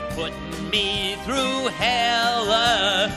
You're putting me through hell, uh,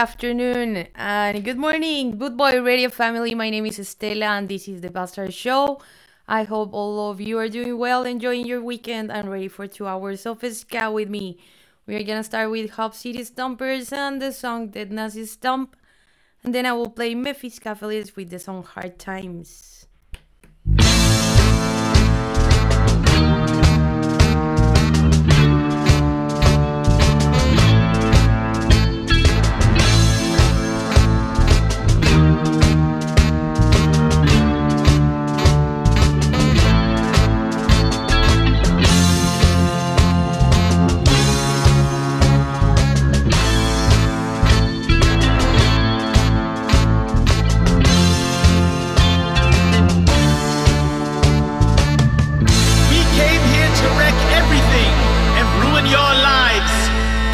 afternoon and good morning, Bootboy Radio family. My name is Estela and this is the Bastart Show. I hope all of you are doing well, enjoying your weekend, and ready for two hours of ska with me. We are gonna start with Hop City Stompers and the song Dead Nazi Stomp, and then I will play Memphis Catholics with the song Hard Times.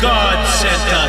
God sent us.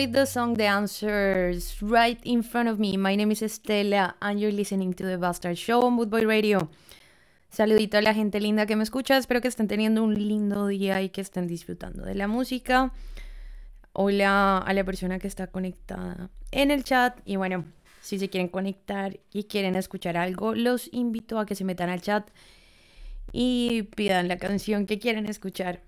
With the song The Answers right in front of me. My name is Estela and you're listening to The Bastard Show on Bootboy Radio. Saludito a la gente linda que me escucha. Espero que estén teniendo un lindo día y que estén disfrutando de la música. Hola a la persona que está conectada en el chat. Y bueno, si se quieren conectar y quieren escuchar algo, los invito a que se metan al chat y pidan la canción que quieren escuchar.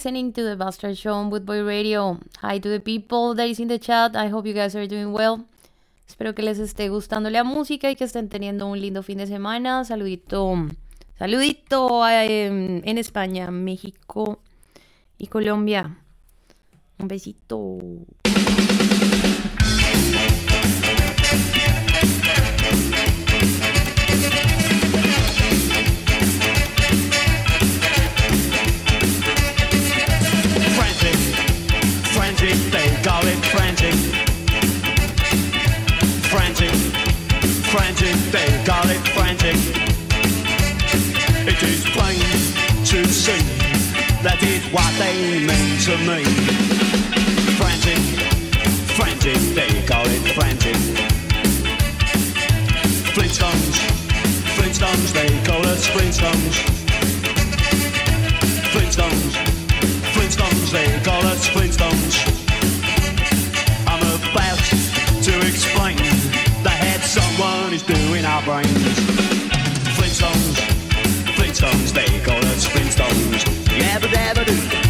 Listening to the Bastard Show on Bootboy Radio. Hi to the people that is in the chat. I hope you guys are doing well. Espero que les esté gustando la música y que estén teniendo un lindo fin de semana. Saludito, saludito em, en España, México y Colombia. Un besito. Frantic, Frantic, frantic, they call it frantic. It is plain to see that is what they mean to me. Frantic, frantic, they call it frantic. Flintstones, Flintstones, they call us. Flintstones, our brains. Flintstones, Flintstones, they call us Flintstones. Yabba dabba doo.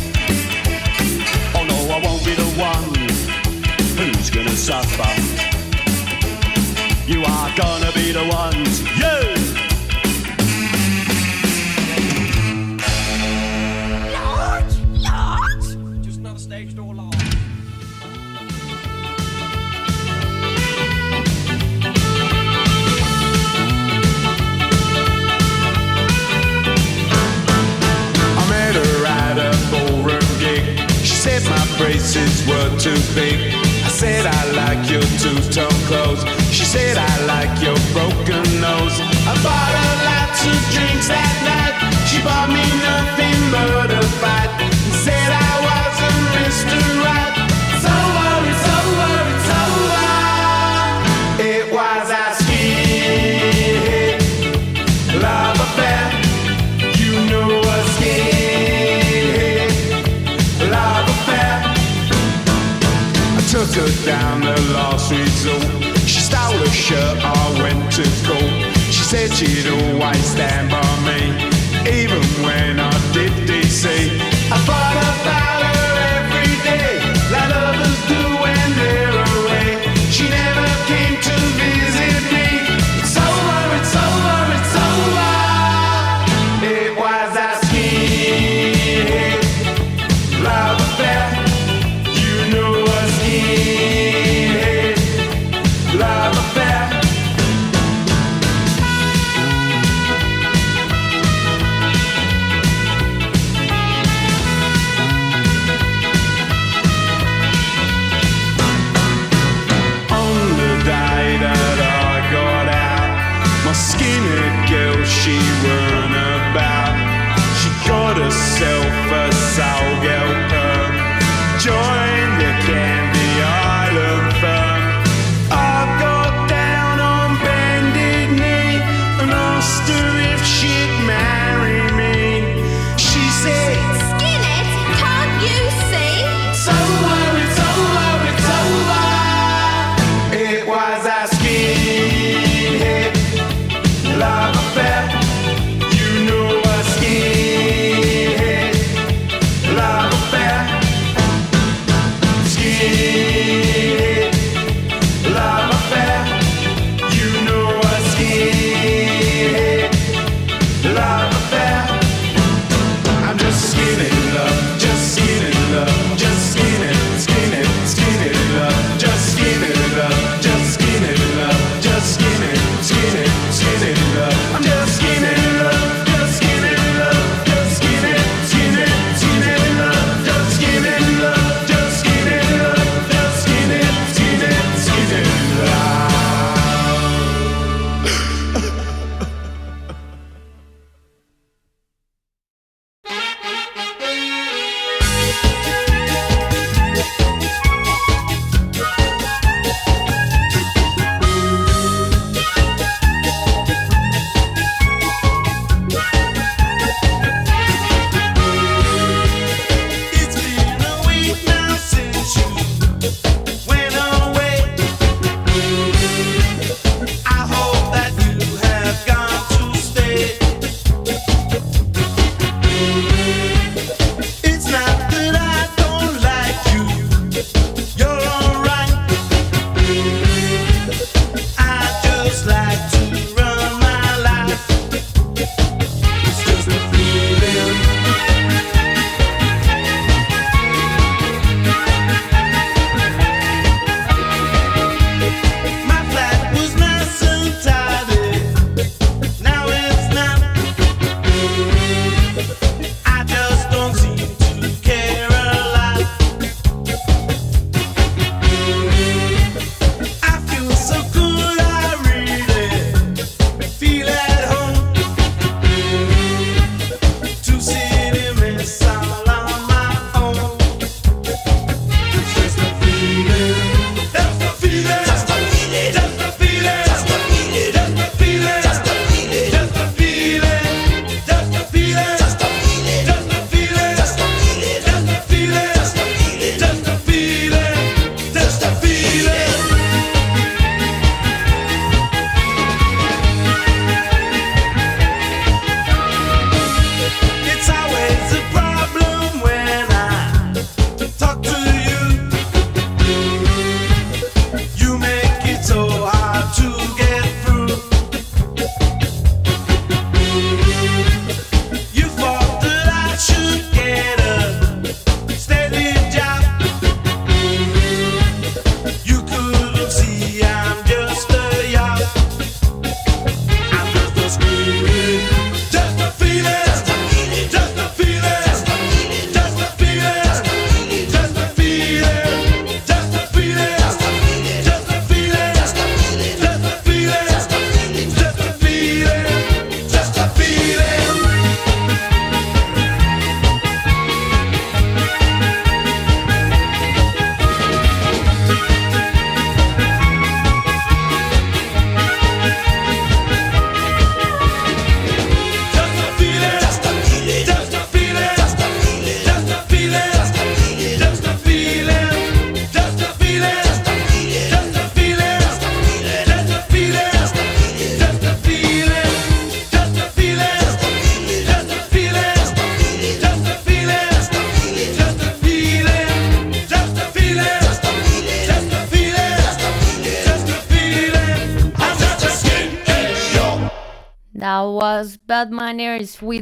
suffer. You are gonna be the ones, you! Said she'd always stand by me, even when I did DC.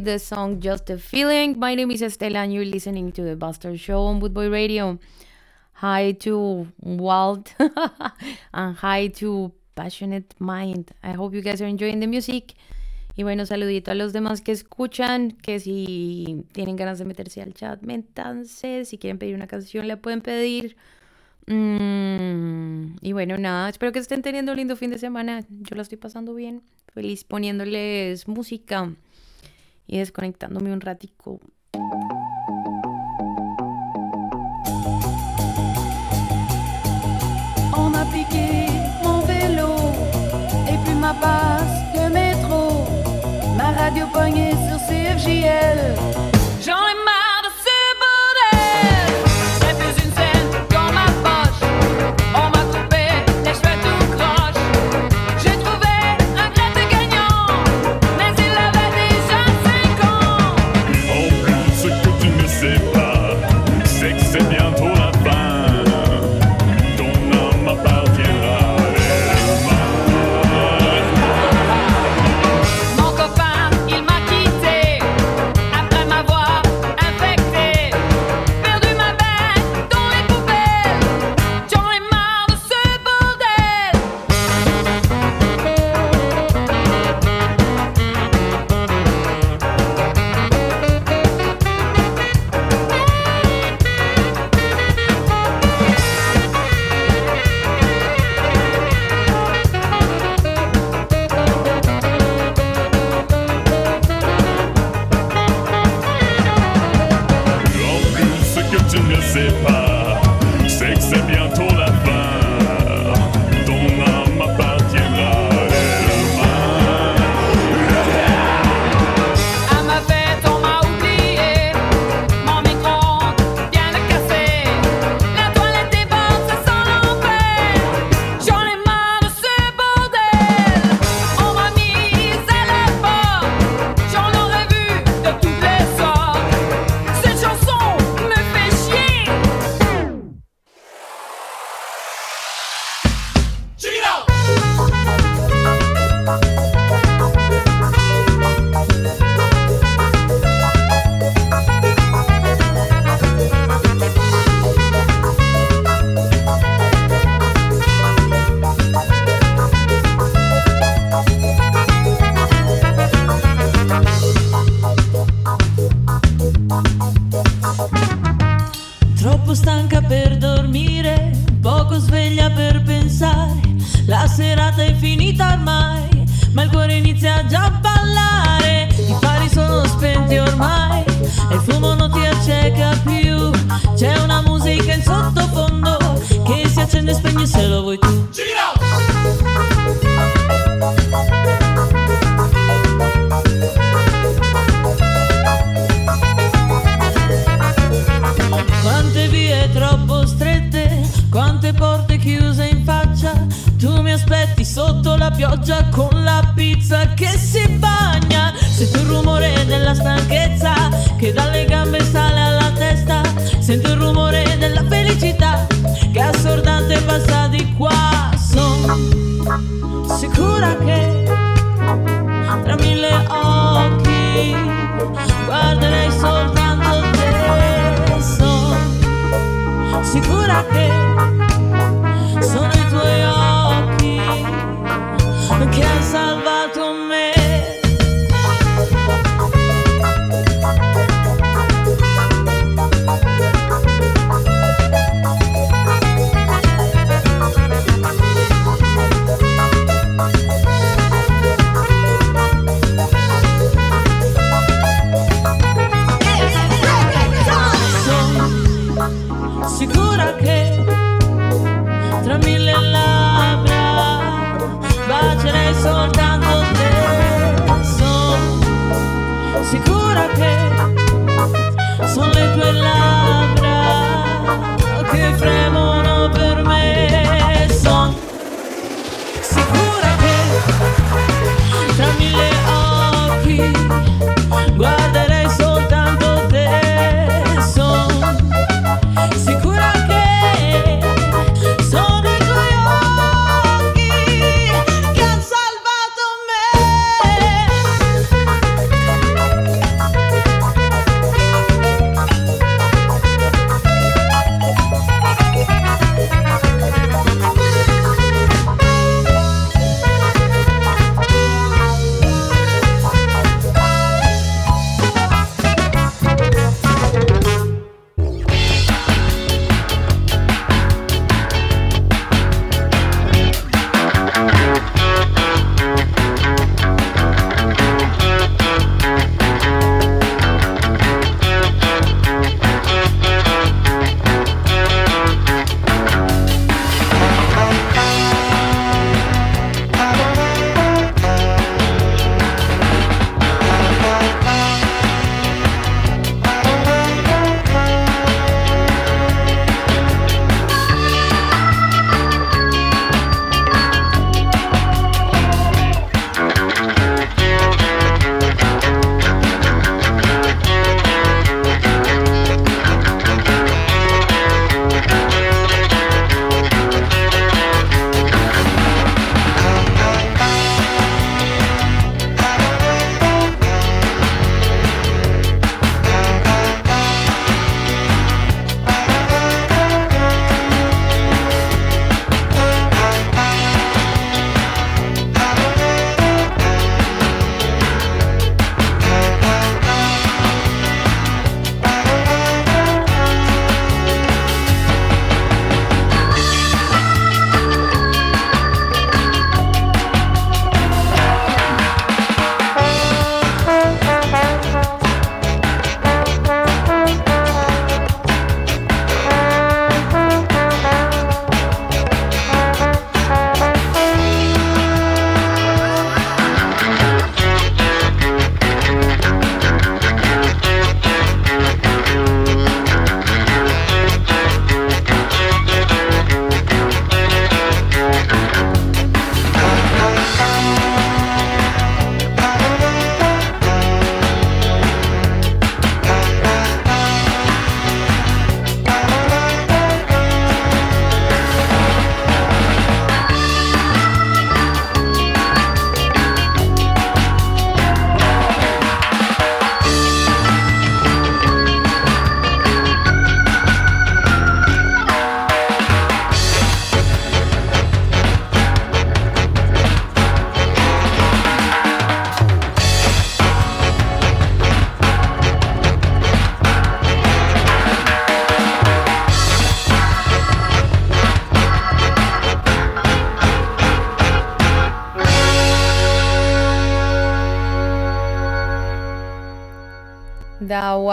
the song Just a Feeling. My name is Estela and you're listening to the Buster Show on Bootboy Radio. Hi to Walt and hi to Passionate Mind. I hope you guys are enjoying the music. Y bueno, saludito a los demás que escuchan, que si tienen ganas de meterse al chat, métanse. Si quieren pedir una canción, la pueden pedir. Mm, y bueno, nada, espero que estén teniendo un lindo fin de semana. Yo la estoy pasando bien. Feliz poniéndoles música. y desconectándome un ratico. On m'a piqué mon vélo et puis ma passe de métro, ma radio poignée sur CFJL. J'en ai marre.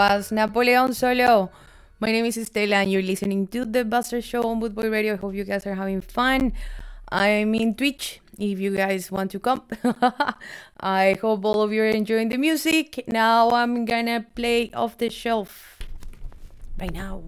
Was Napoleon Solo. My name is Estela, and you're listening to the Bastart Show on Bootboy Radio. I hope you guys are having fun. I'm in Twitch if you guys want to come. I hope all of you are enjoying the music. Now I'm gonna play off the shelf right now.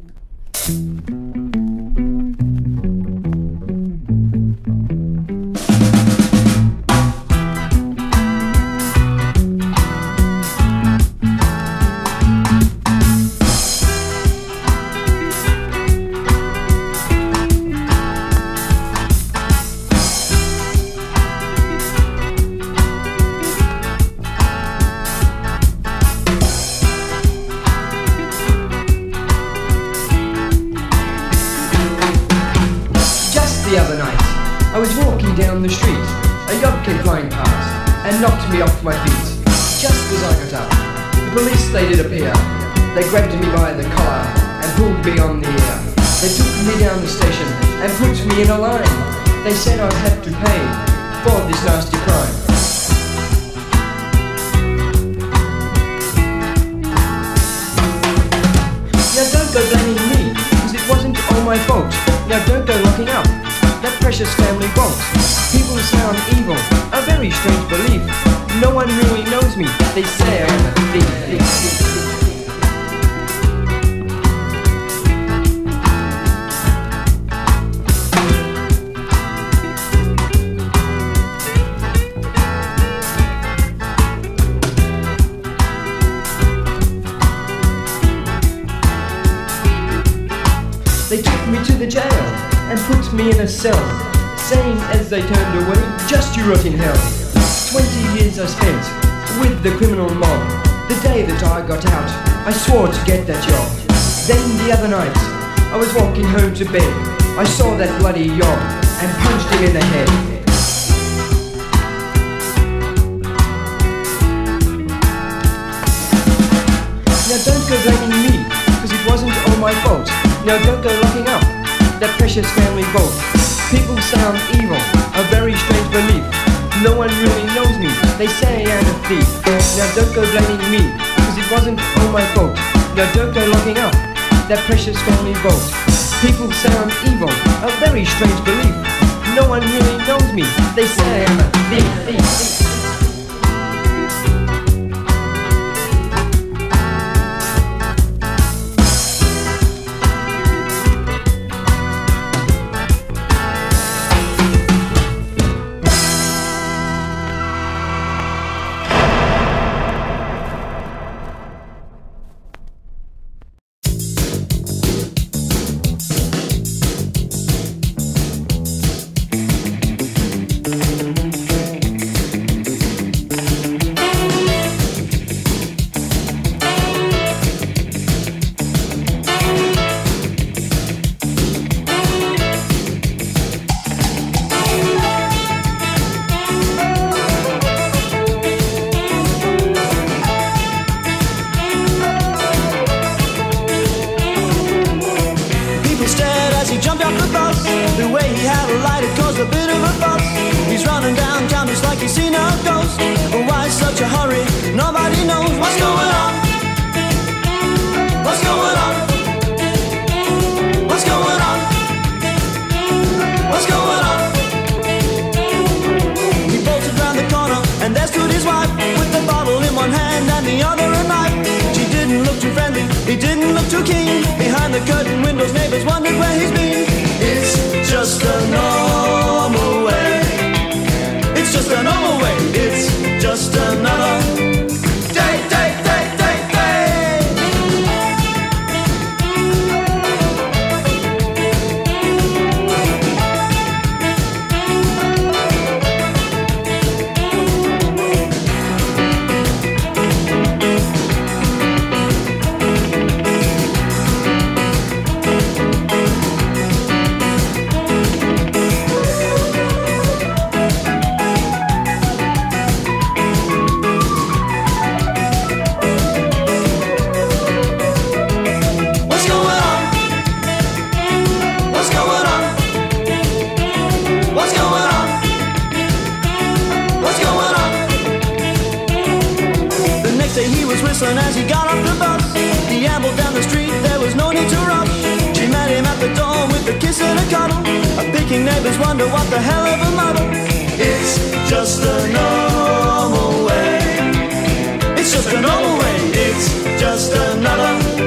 Police they did appear. They grabbed me by the collar and pulled me on the ear. They took me down the station and put me in a line. They said I'd have to pay for this nasty crime. Now don't go blaming me, cause it wasn't all my fault. Now don't go locking up precious family vault. People say I'm evil, a very strange belief. No one really knows me, they say I'm a thief. Me in a cell, saying as they turned away, just you rot in hell. Twenty years I spent with the criminal mob. The day that I got out, I swore to get that job. Then the other night, I was walking home to bed. I saw that bloody yob and punched him in the head. Now don't go blaming me, cause it wasn't all my fault. Now don't go locking up that precious family vault. People I'm evil, a very strange belief. No one really knows me, they say I'm a thief. Now don't go blaming me, cause it wasn't all my fault. Now don't go locking up that precious family vault. People I'm evil, a very strange belief. No one really knows me, they say I'm a thief. thief, thief. Even as he got off the bus, he ambled down the street, there was no need to rush. She met him at the door with a kiss and a cuddle. A picking neighbors wonder what the hell of a muddle. It's just a normal way. It's just a normal way. It's just another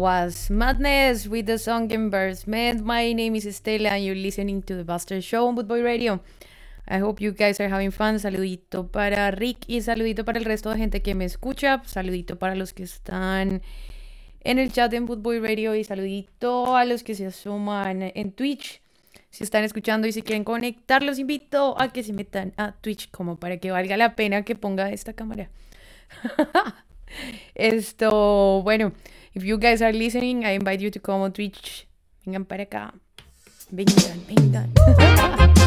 was Madness with the song Embarrassment. My name is Estela and you're listening to The Buster Show on Bootboy Radio. I hope you guys are having fun. Saludito para Rick y saludito para el resto de gente que me escucha. Saludito para los que están en el chat en Bootboy Radio y saludito a los que se asoman en Twitch. Si están escuchando y si quieren conectar, los invito a que se metan a Twitch como para que valga la pena que ponga esta cámara. Esto, bueno, if you guys are listening, I invite you to come on Twitch. Vengan para acá. Vengan, vengan.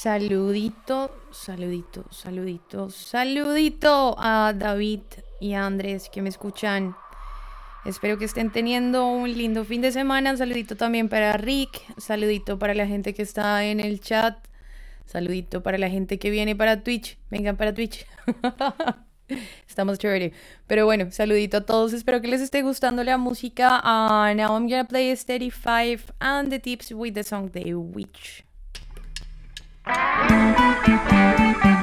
Saludito, saludito, saludito, saludito a David y a Andrés que me escuchan. Espero que estén teniendo un lindo fin de semana. Saludito también para Rick, saludito para la gente que está en el chat, saludito para la gente que viene para Twitch. Vengan para Twitch. Estamos chévere. Pero bueno, saludito a todos. Espero que les esté gustando la música. Uh, now I'm gonna play Steady 5 and the tips with the song The Witch. Thank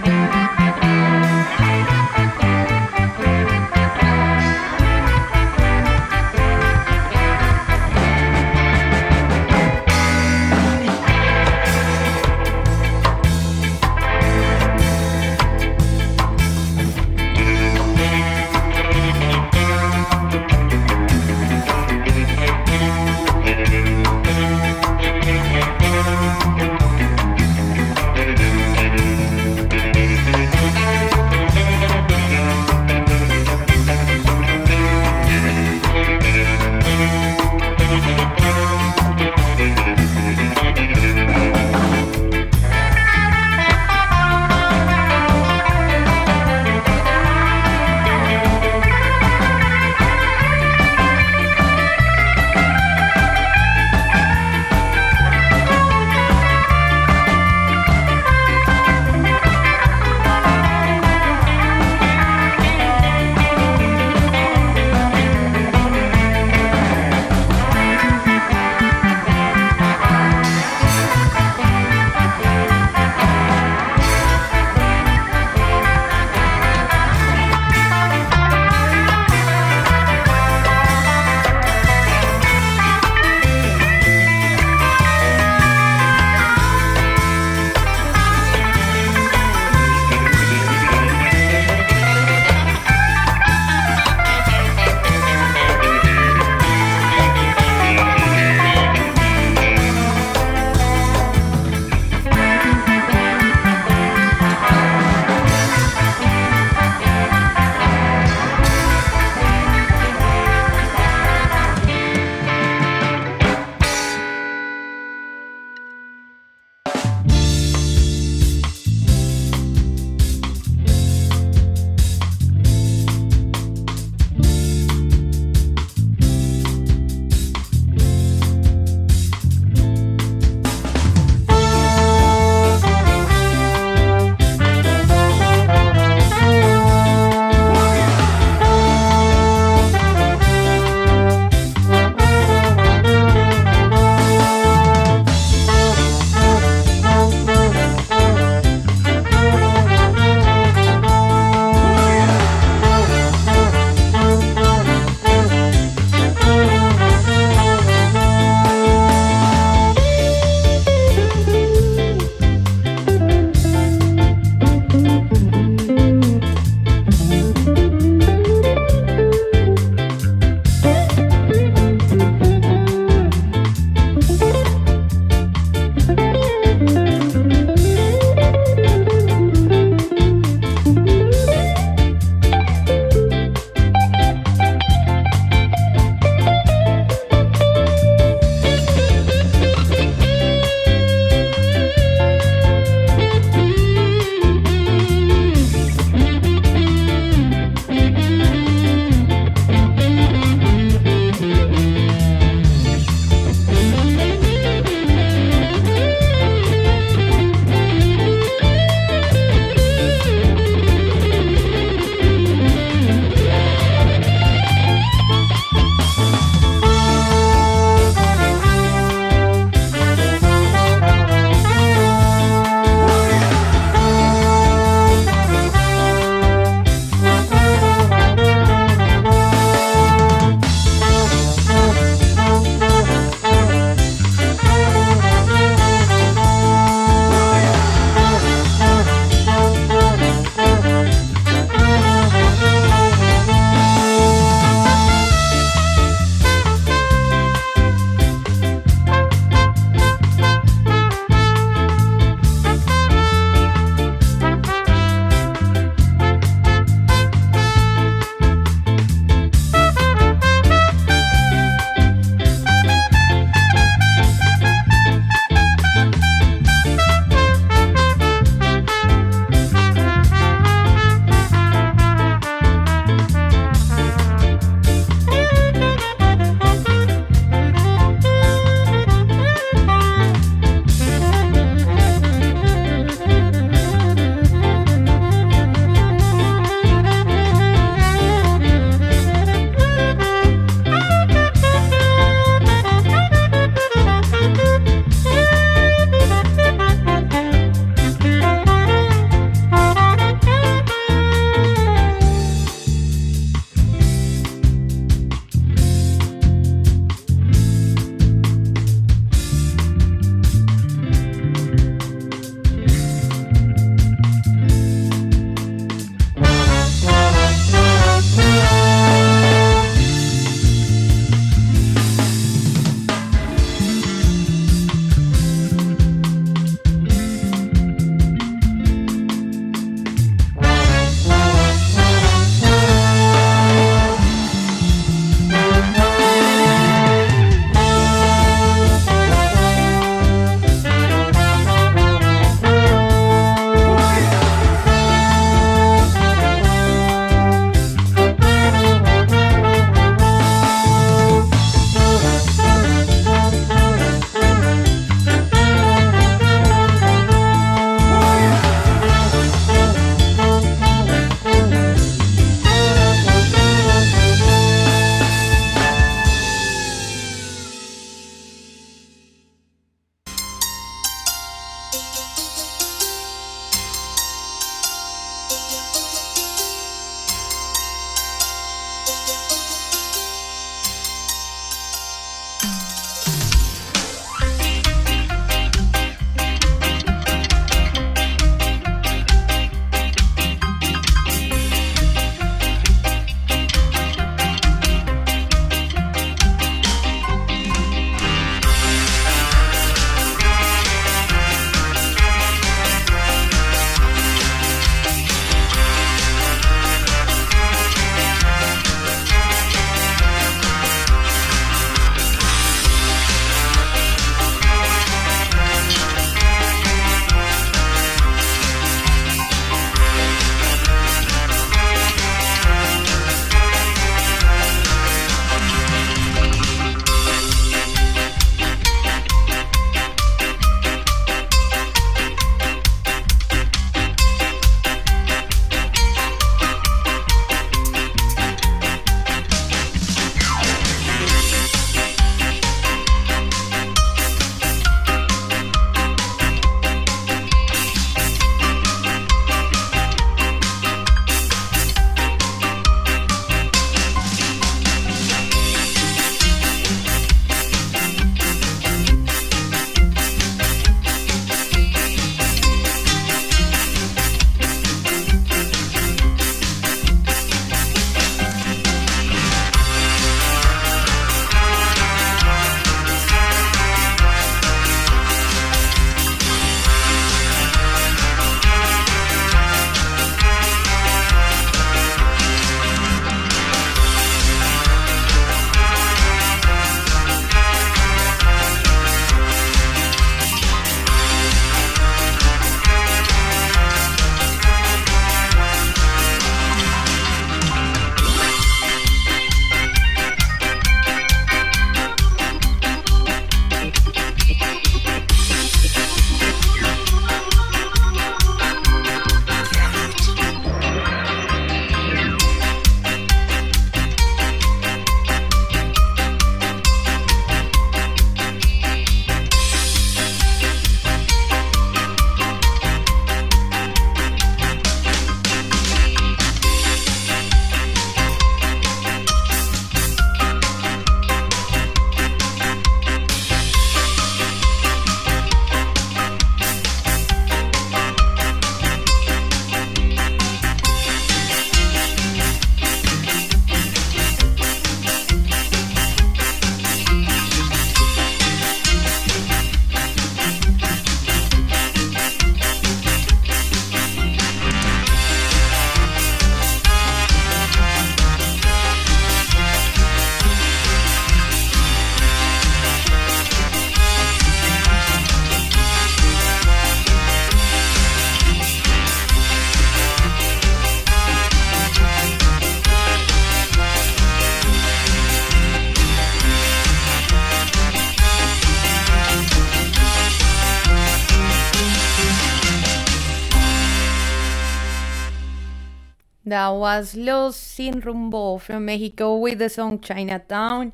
Los Sin Rumbo from Mexico with the song Chinatown.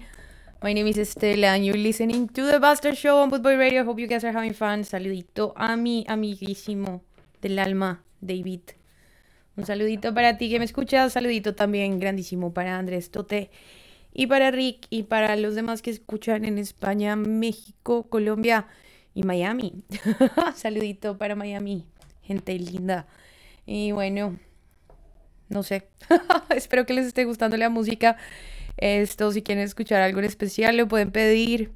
My name is Estela and you're listening to The Buster Show on Bootboy Radio. Hope you guys are having fun. Saludito a mi amiguísimo del alma, David. Un saludito para ti que me escuchas. Saludito también grandísimo para Andrés Tote y para Rick y para los demás que escuchan en España, México, Colombia y Miami. Saludito para Miami, gente linda. Y bueno, no sé. Espero que les esté gustando la música. Esto, si quieren escuchar algo en especial, lo pueden pedir.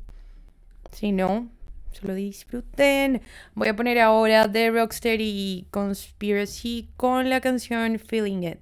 Si no, solo disfruten. Voy a poner ahora The Rockstar y Conspiracy con la canción Feeling It.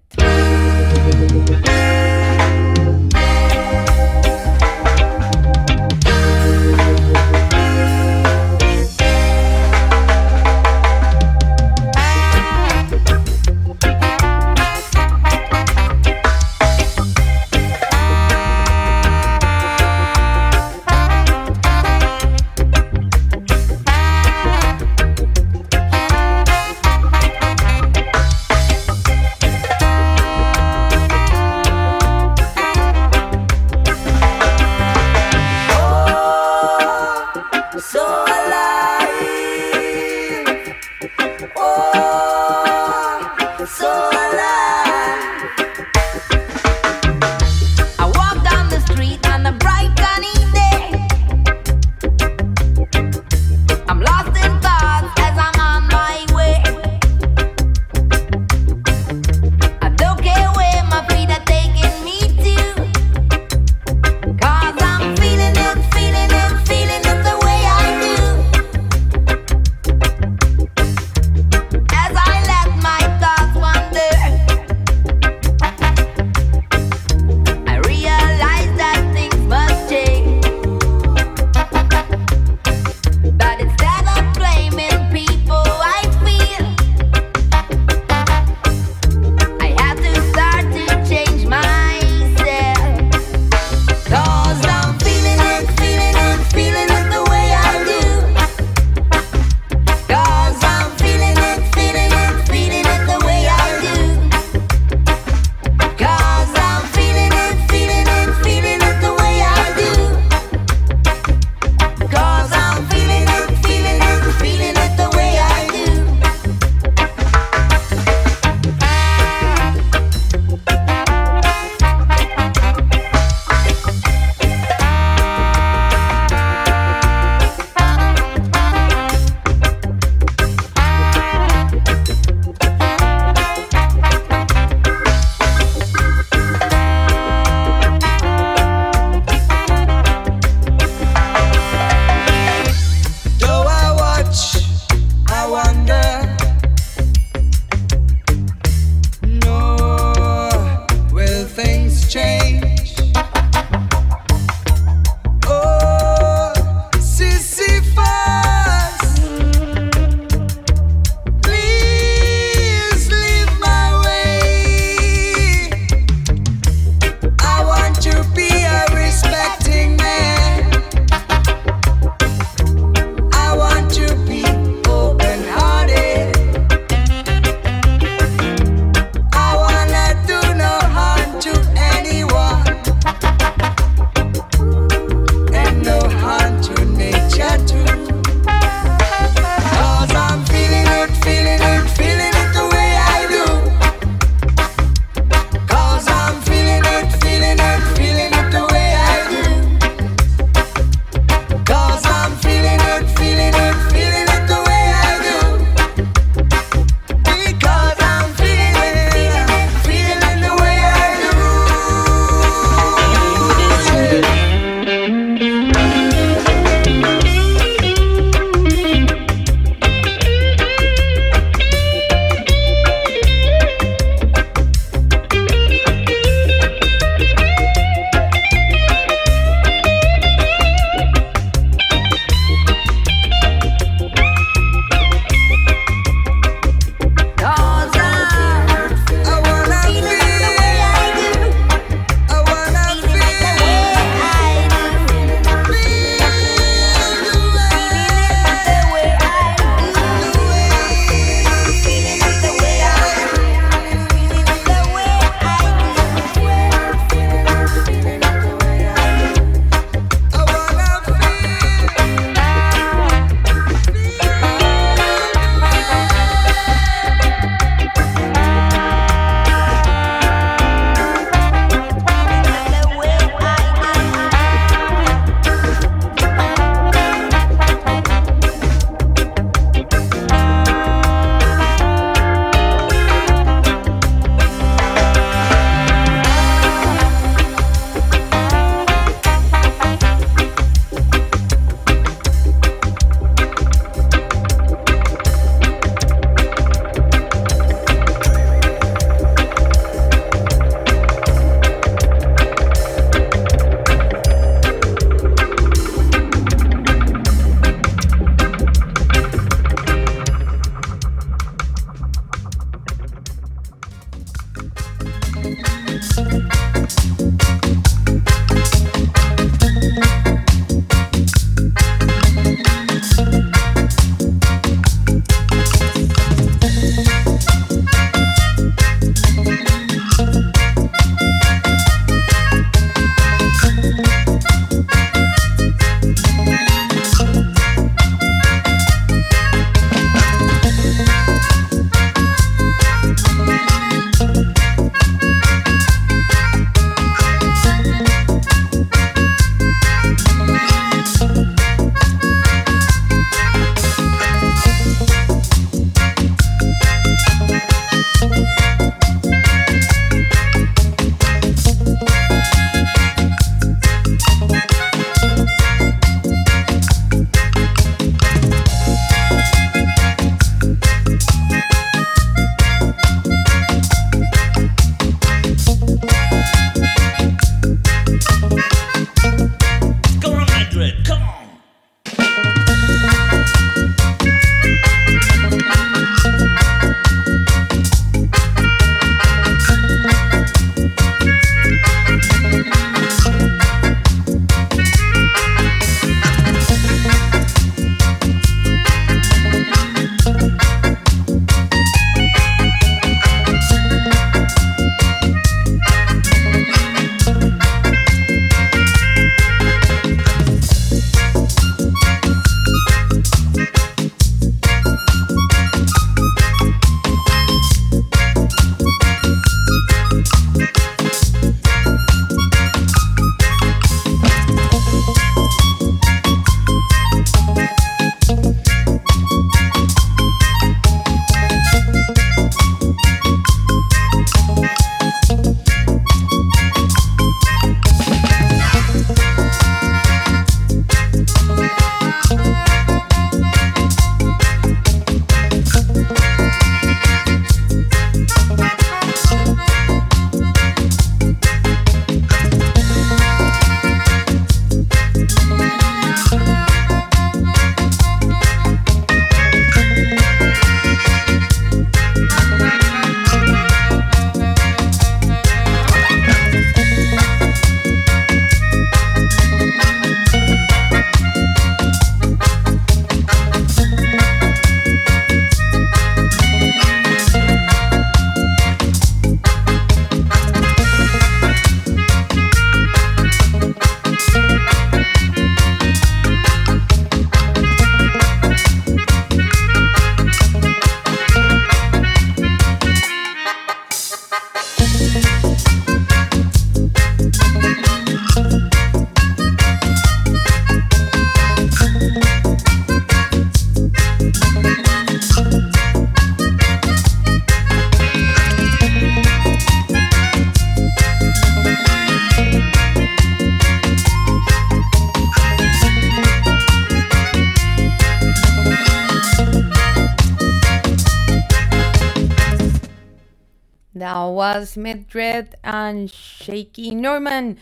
Was Medred and Shaky Norman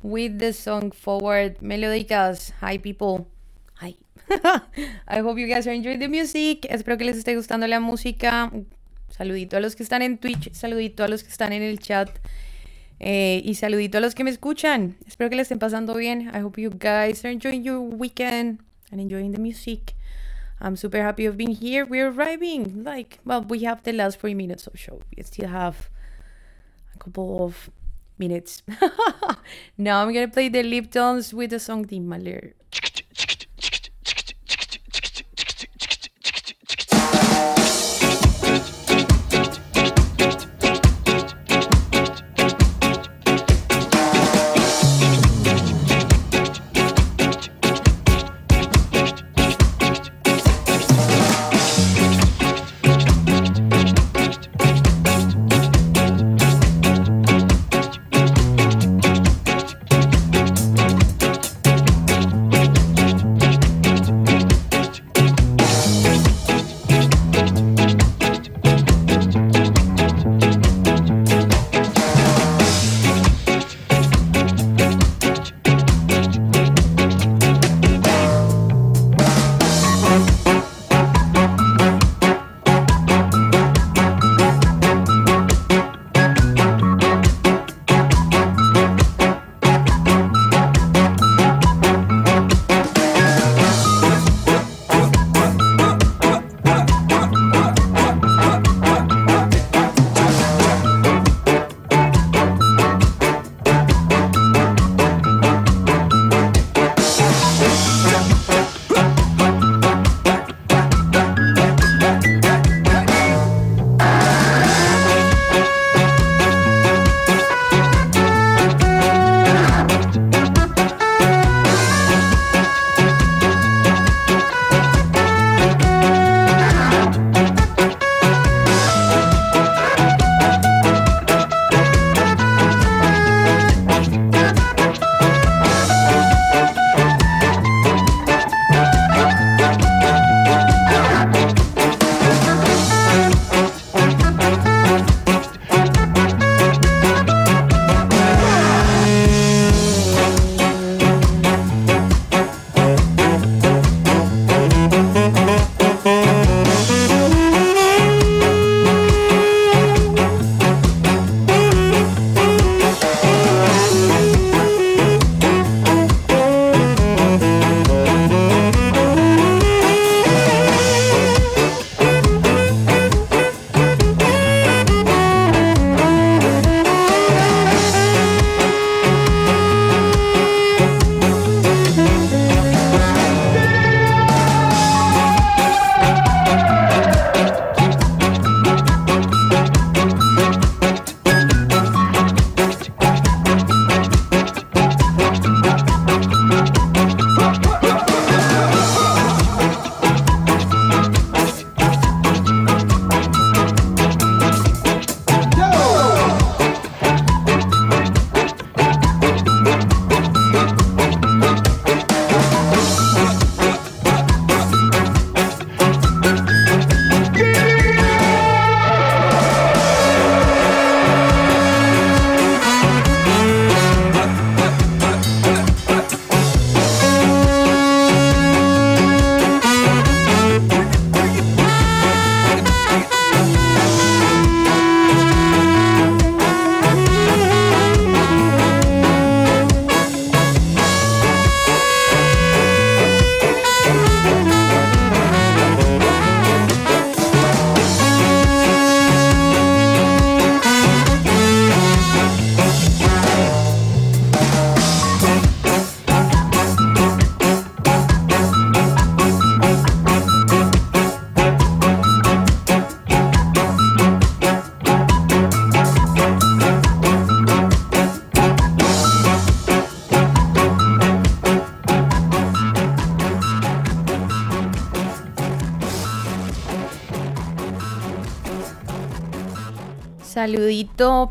with the song Forward Melódicas. Hi, people. Hi. I hope you guys are enjoying the music. Espero que les esté gustando la música. Saludito a los que están en Twitch, saludito a los que están en el chat. Eh, y saludito a los que me escuchan. Espero que les estén pasando bien. I hope you guys are enjoying your weekend and enjoying the music. I'm super happy of being here. We're arriving. Like, well, we have the last three minutes of show. We still have couple of minutes. now I'm gonna play the Liptons with the song Dimmaler. Saludito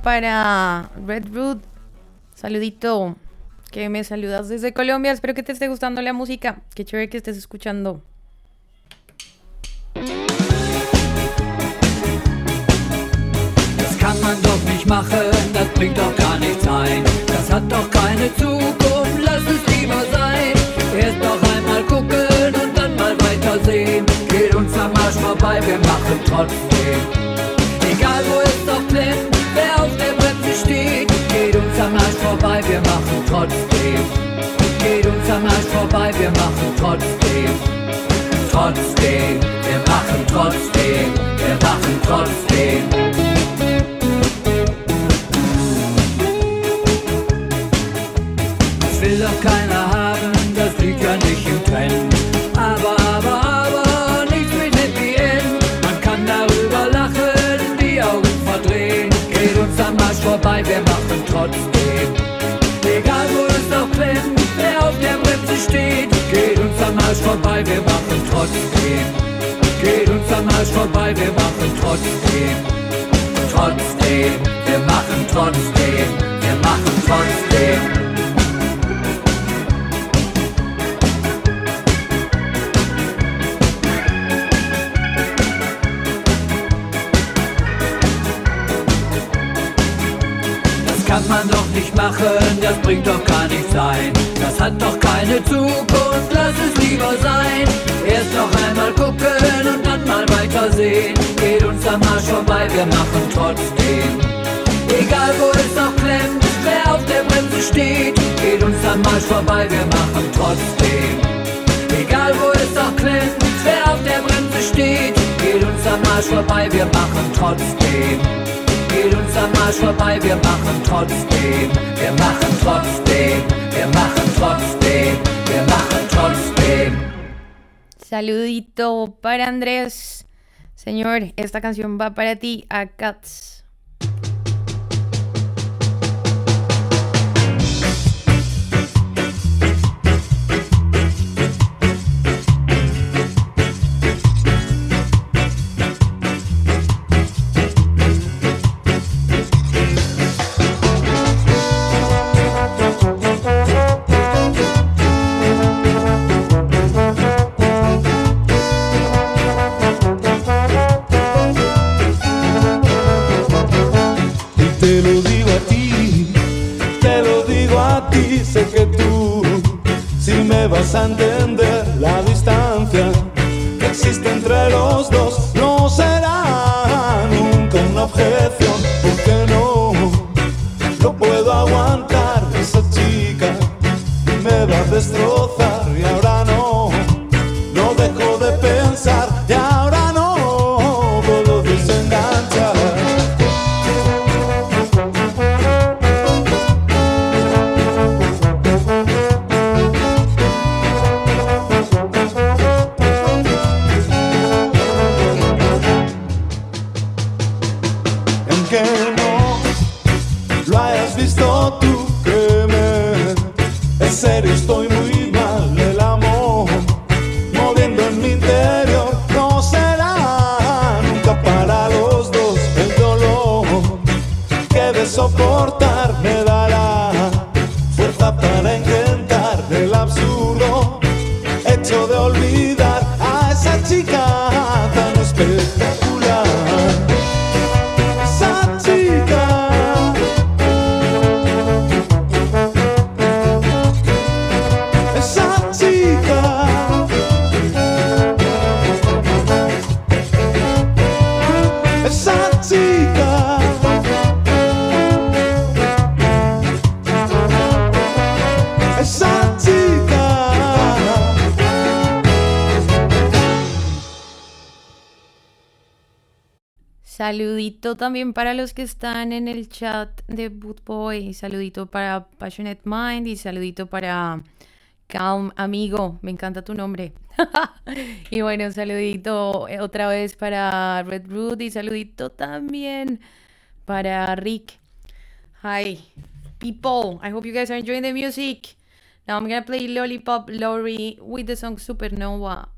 para Root. Saludito. Que me saludas desde Colombia. Espero que te esté gustando la música. Qué chévere que estés escuchando. Das kann man doch nicht machen, das bringt doch gar nichts ein. Das hat doch keine Zukunft, lass es lieber sein. Erst noch einmal gucken und dann mal weitersehen. Geht uns am Arsch vorbei, wir machen trotzdem. Trotzdem. Geht uns am Arsch vorbei, wir machen trotzdem. Trotzdem, wir machen trotzdem, wir machen trotzdem. Das will doch keiner haben, das liegt ja nicht im Trend. Aber, aber, aber, nichts mit Happy End. Man kann darüber lachen, die Augen verdrehen. Geht uns am Arsch vorbei, wir machen trotzdem. Bremse steht. Geht uns am Arsch vorbei, wir machen trotzdem. Geht uns am Arsch vorbei, wir machen trotzdem. Trotzdem, wir machen trotzdem, wir machen trotzdem. Kann man doch nicht machen, das bringt doch gar nichts ein. Das hat doch keine Zukunft, lass es lieber sein. Erst noch einmal gucken und dann mal weitersehen. Geht uns am Arsch vorbei, wir machen trotzdem. Egal wo es auch klemmt, wer auf der Bremse steht. Geht uns am Arsch vorbei, wir machen trotzdem. Egal wo es auch klemmt, wer auf der Bremse steht. Geht uns am Arsch vorbei, wir machen trotzdem. Saludito para Andrés. Señor, esta canción va para ti, a Cats. Vas a entender la distancia que existe entre los dos, no será nunca una objeción, También para los que están en el chat de Bootboy. Saludito para Passionate Mind y saludito para Calm Amigo. Me encanta tu nombre. y bueno, saludito eh, otra vez para Red Root y saludito también para Rick. Hi, people. I hope you guys are enjoying the music. Now I'm gonna play Lollipop Lori with the song Supernova.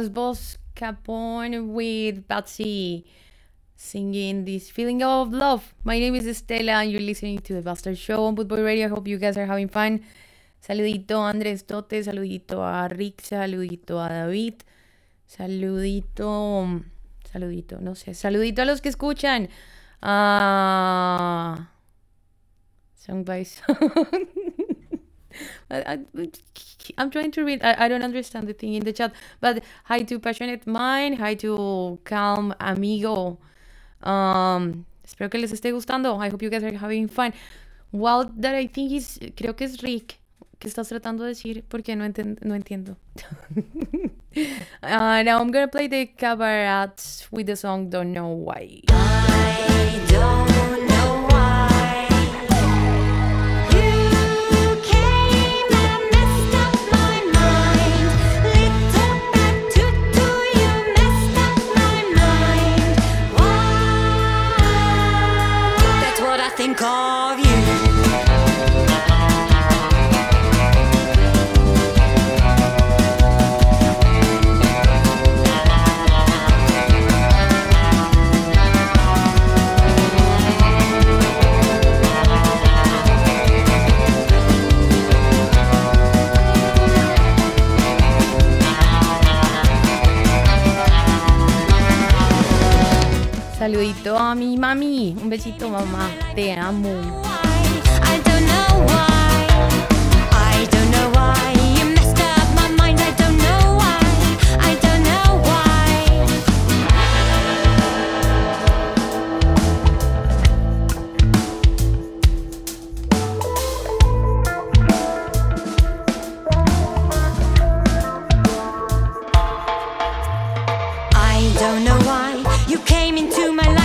Was Boss Capone with Patsy singing this feeling of love. My name is Estela and you're listening to the Bastard Show on Bootboy Radio. I hope you guys are having fun. Saludito a Andrés Tote, saludito a Rick, saludito a David, saludito, saludito, no sé, saludito a los que escuchan. Ah, song by song. I, am trying to read. I, I don't understand the thing in the chat. But hi to Passionate Mind. Hi to Calm Amigo. Um, espero que les esté gustando. I hope you guys are having fun. Well, that I think is, creo que es Rick. ¿Qué estás tratando de decir? Porque no, enten no entiendo. uh, now I'm gonna play the cabarets with the song Don't Know Why. I don't Saludito a mi mami. Un besito, mamá. Te amo. I don't know why. I don't know why you messed up my mind, I don't know why. I don't know why. I don't know you came into my mind.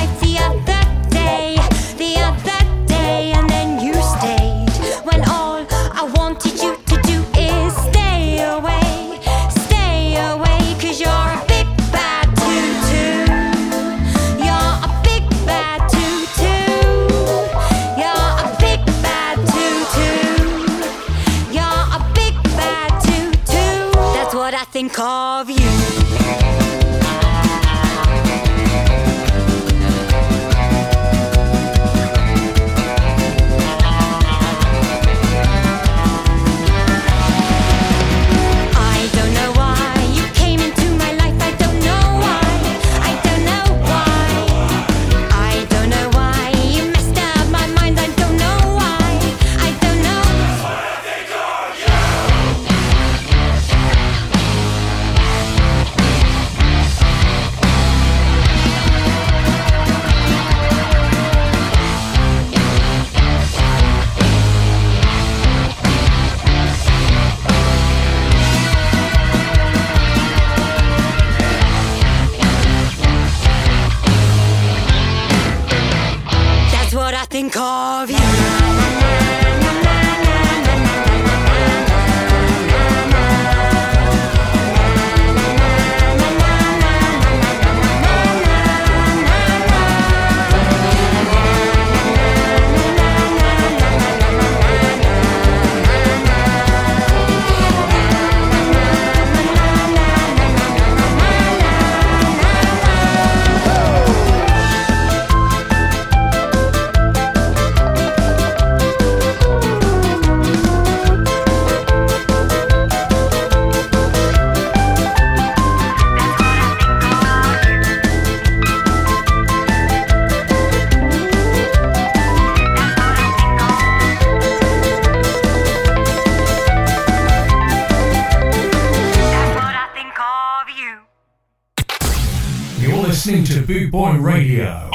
Bootboy Radio.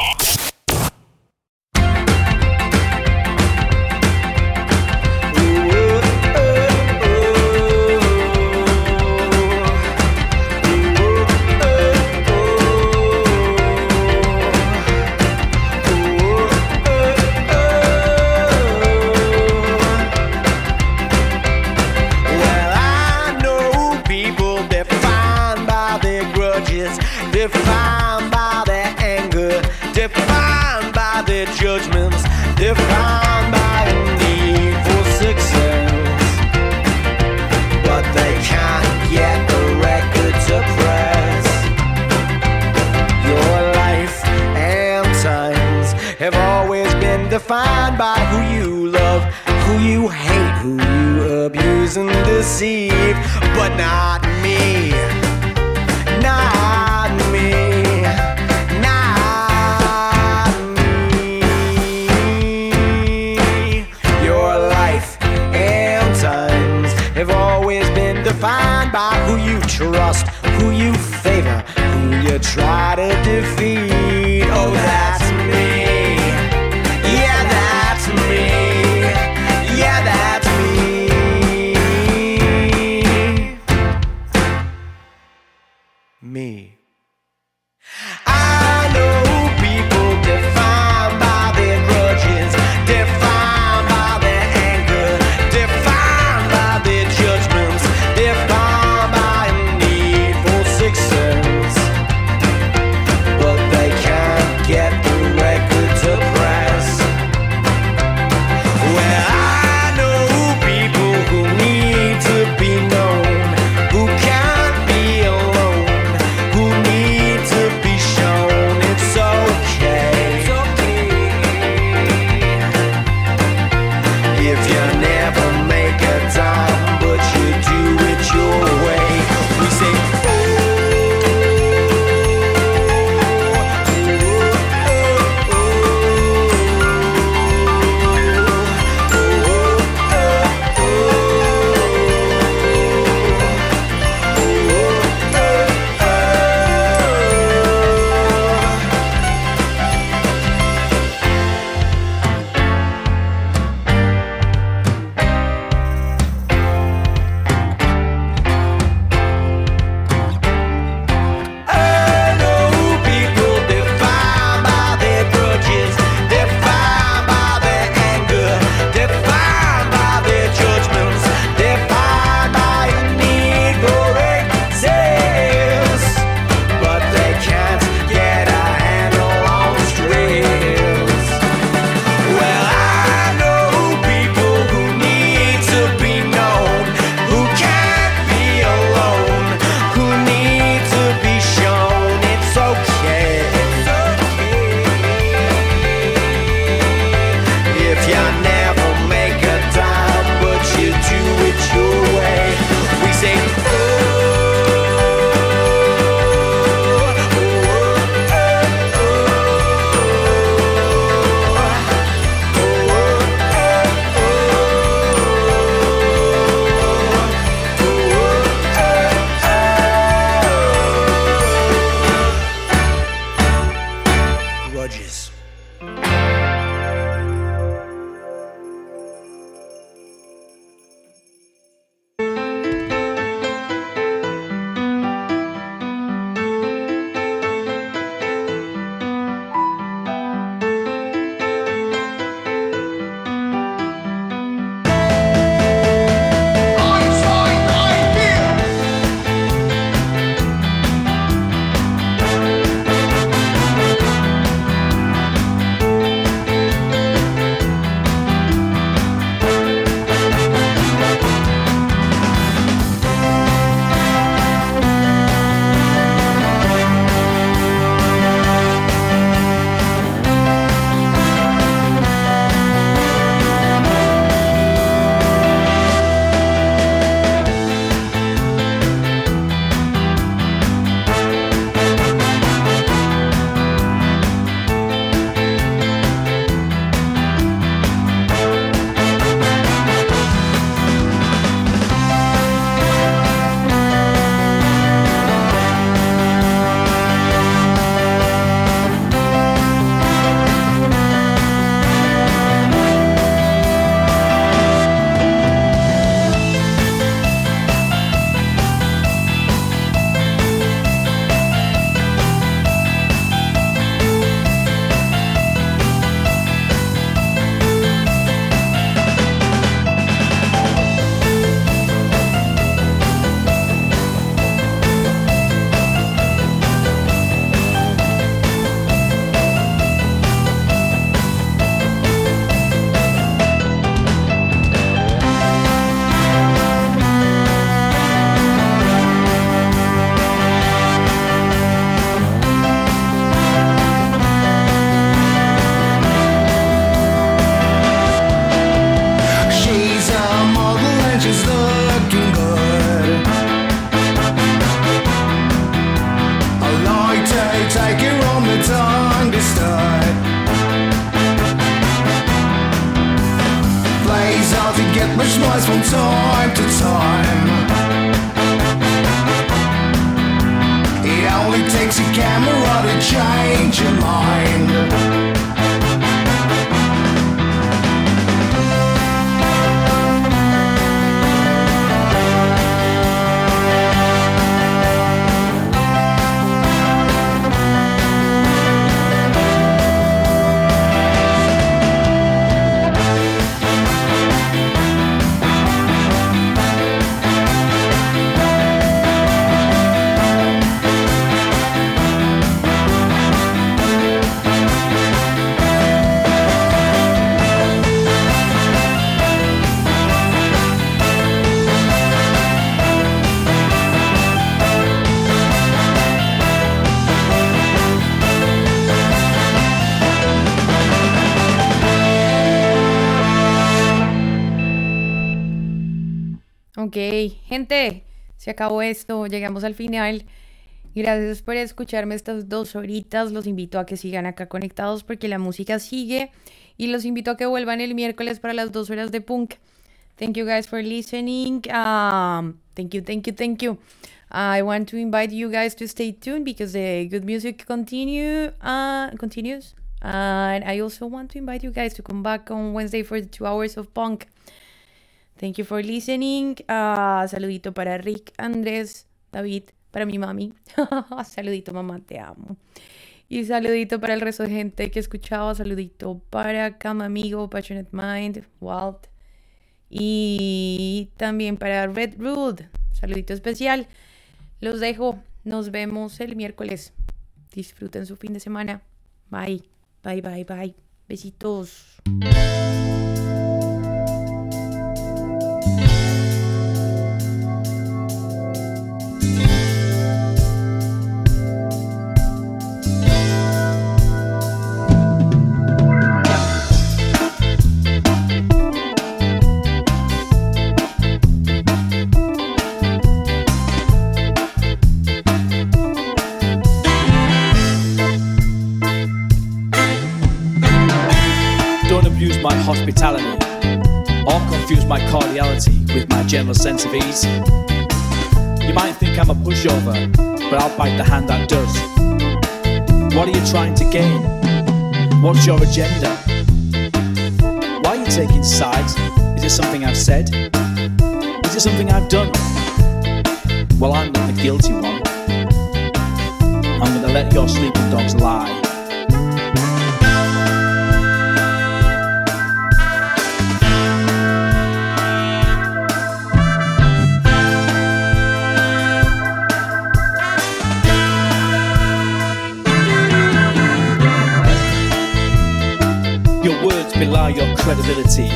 Se acabó esto, llegamos al final. Gracias por escucharme estas dos horitas. Los invito a que sigan acá conectados porque la música sigue. Y los invito a que vuelvan el miércoles para las dos horas de punk. Thank you guys for listening. Um, thank you, thank you, thank you. I want to invite you guys to stay tuned because the good music continue uh, continues. And I also want to invite you guys to come back on Wednesday for the two hours of punk. Thank you for listening. Ah, saludito para Rick, Andrés, David, para mi mami. saludito, mamá, te amo. Y saludito para el resto de gente que escuchaba. Saludito para Cam Amigo, Passionate Mind, Walt. Y también para Red Root. Saludito especial. Los dejo. Nos vemos el miércoles. Disfruten su fin de semana. Bye. Bye, bye, bye. Besitos. General sense of ease. You might think I'm a pushover, but I'll bite the hand that does. What are you trying to gain? What's your agenda? Why are you taking sides? Is it something I've said? Is it something I've done? Well, I'm not the guilty one. I'm gonna let your sleeping dogs lie. Credibility.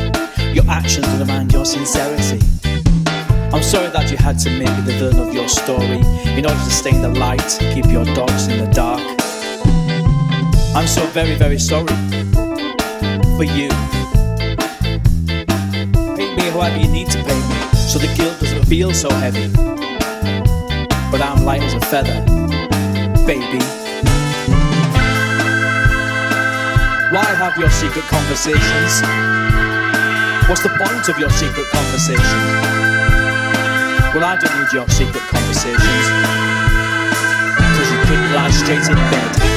Your actions undermine your sincerity. I'm sorry that you had to make me the villain of your story in order to stay in the light, keep your dogs in the dark. I'm so very, very sorry for you. Pay me however you need to pay me, so the guilt doesn't feel so heavy. But I'm light as a feather, baby. Why have your secret conversations? What's the point of your secret conversations? Well, I don't need your secret conversations. Because you couldn't lie straight in bed.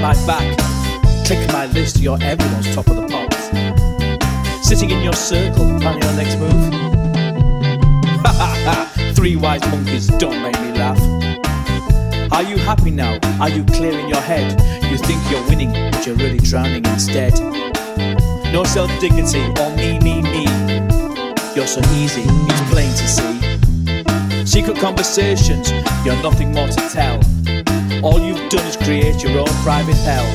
My back, click my list, you're everyone's top of the pops. Sitting in your circle, planning your next move. Ha ha ha! Three wise monkeys, don't make me laugh. Are you happy now? Are you clear in your head? You think you're winning, but you're really drowning instead. No self dignity or me, me, me. You're so easy, it's plain to see. Secret conversations, you're nothing more to tell all you've done is create your own private hell.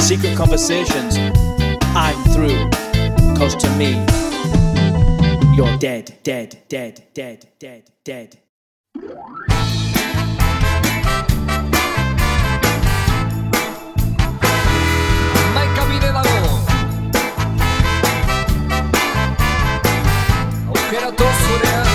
Secret conversations, I'm through. Cause to me, you're dead, dead, dead, dead, dead, dead. Operador Surreal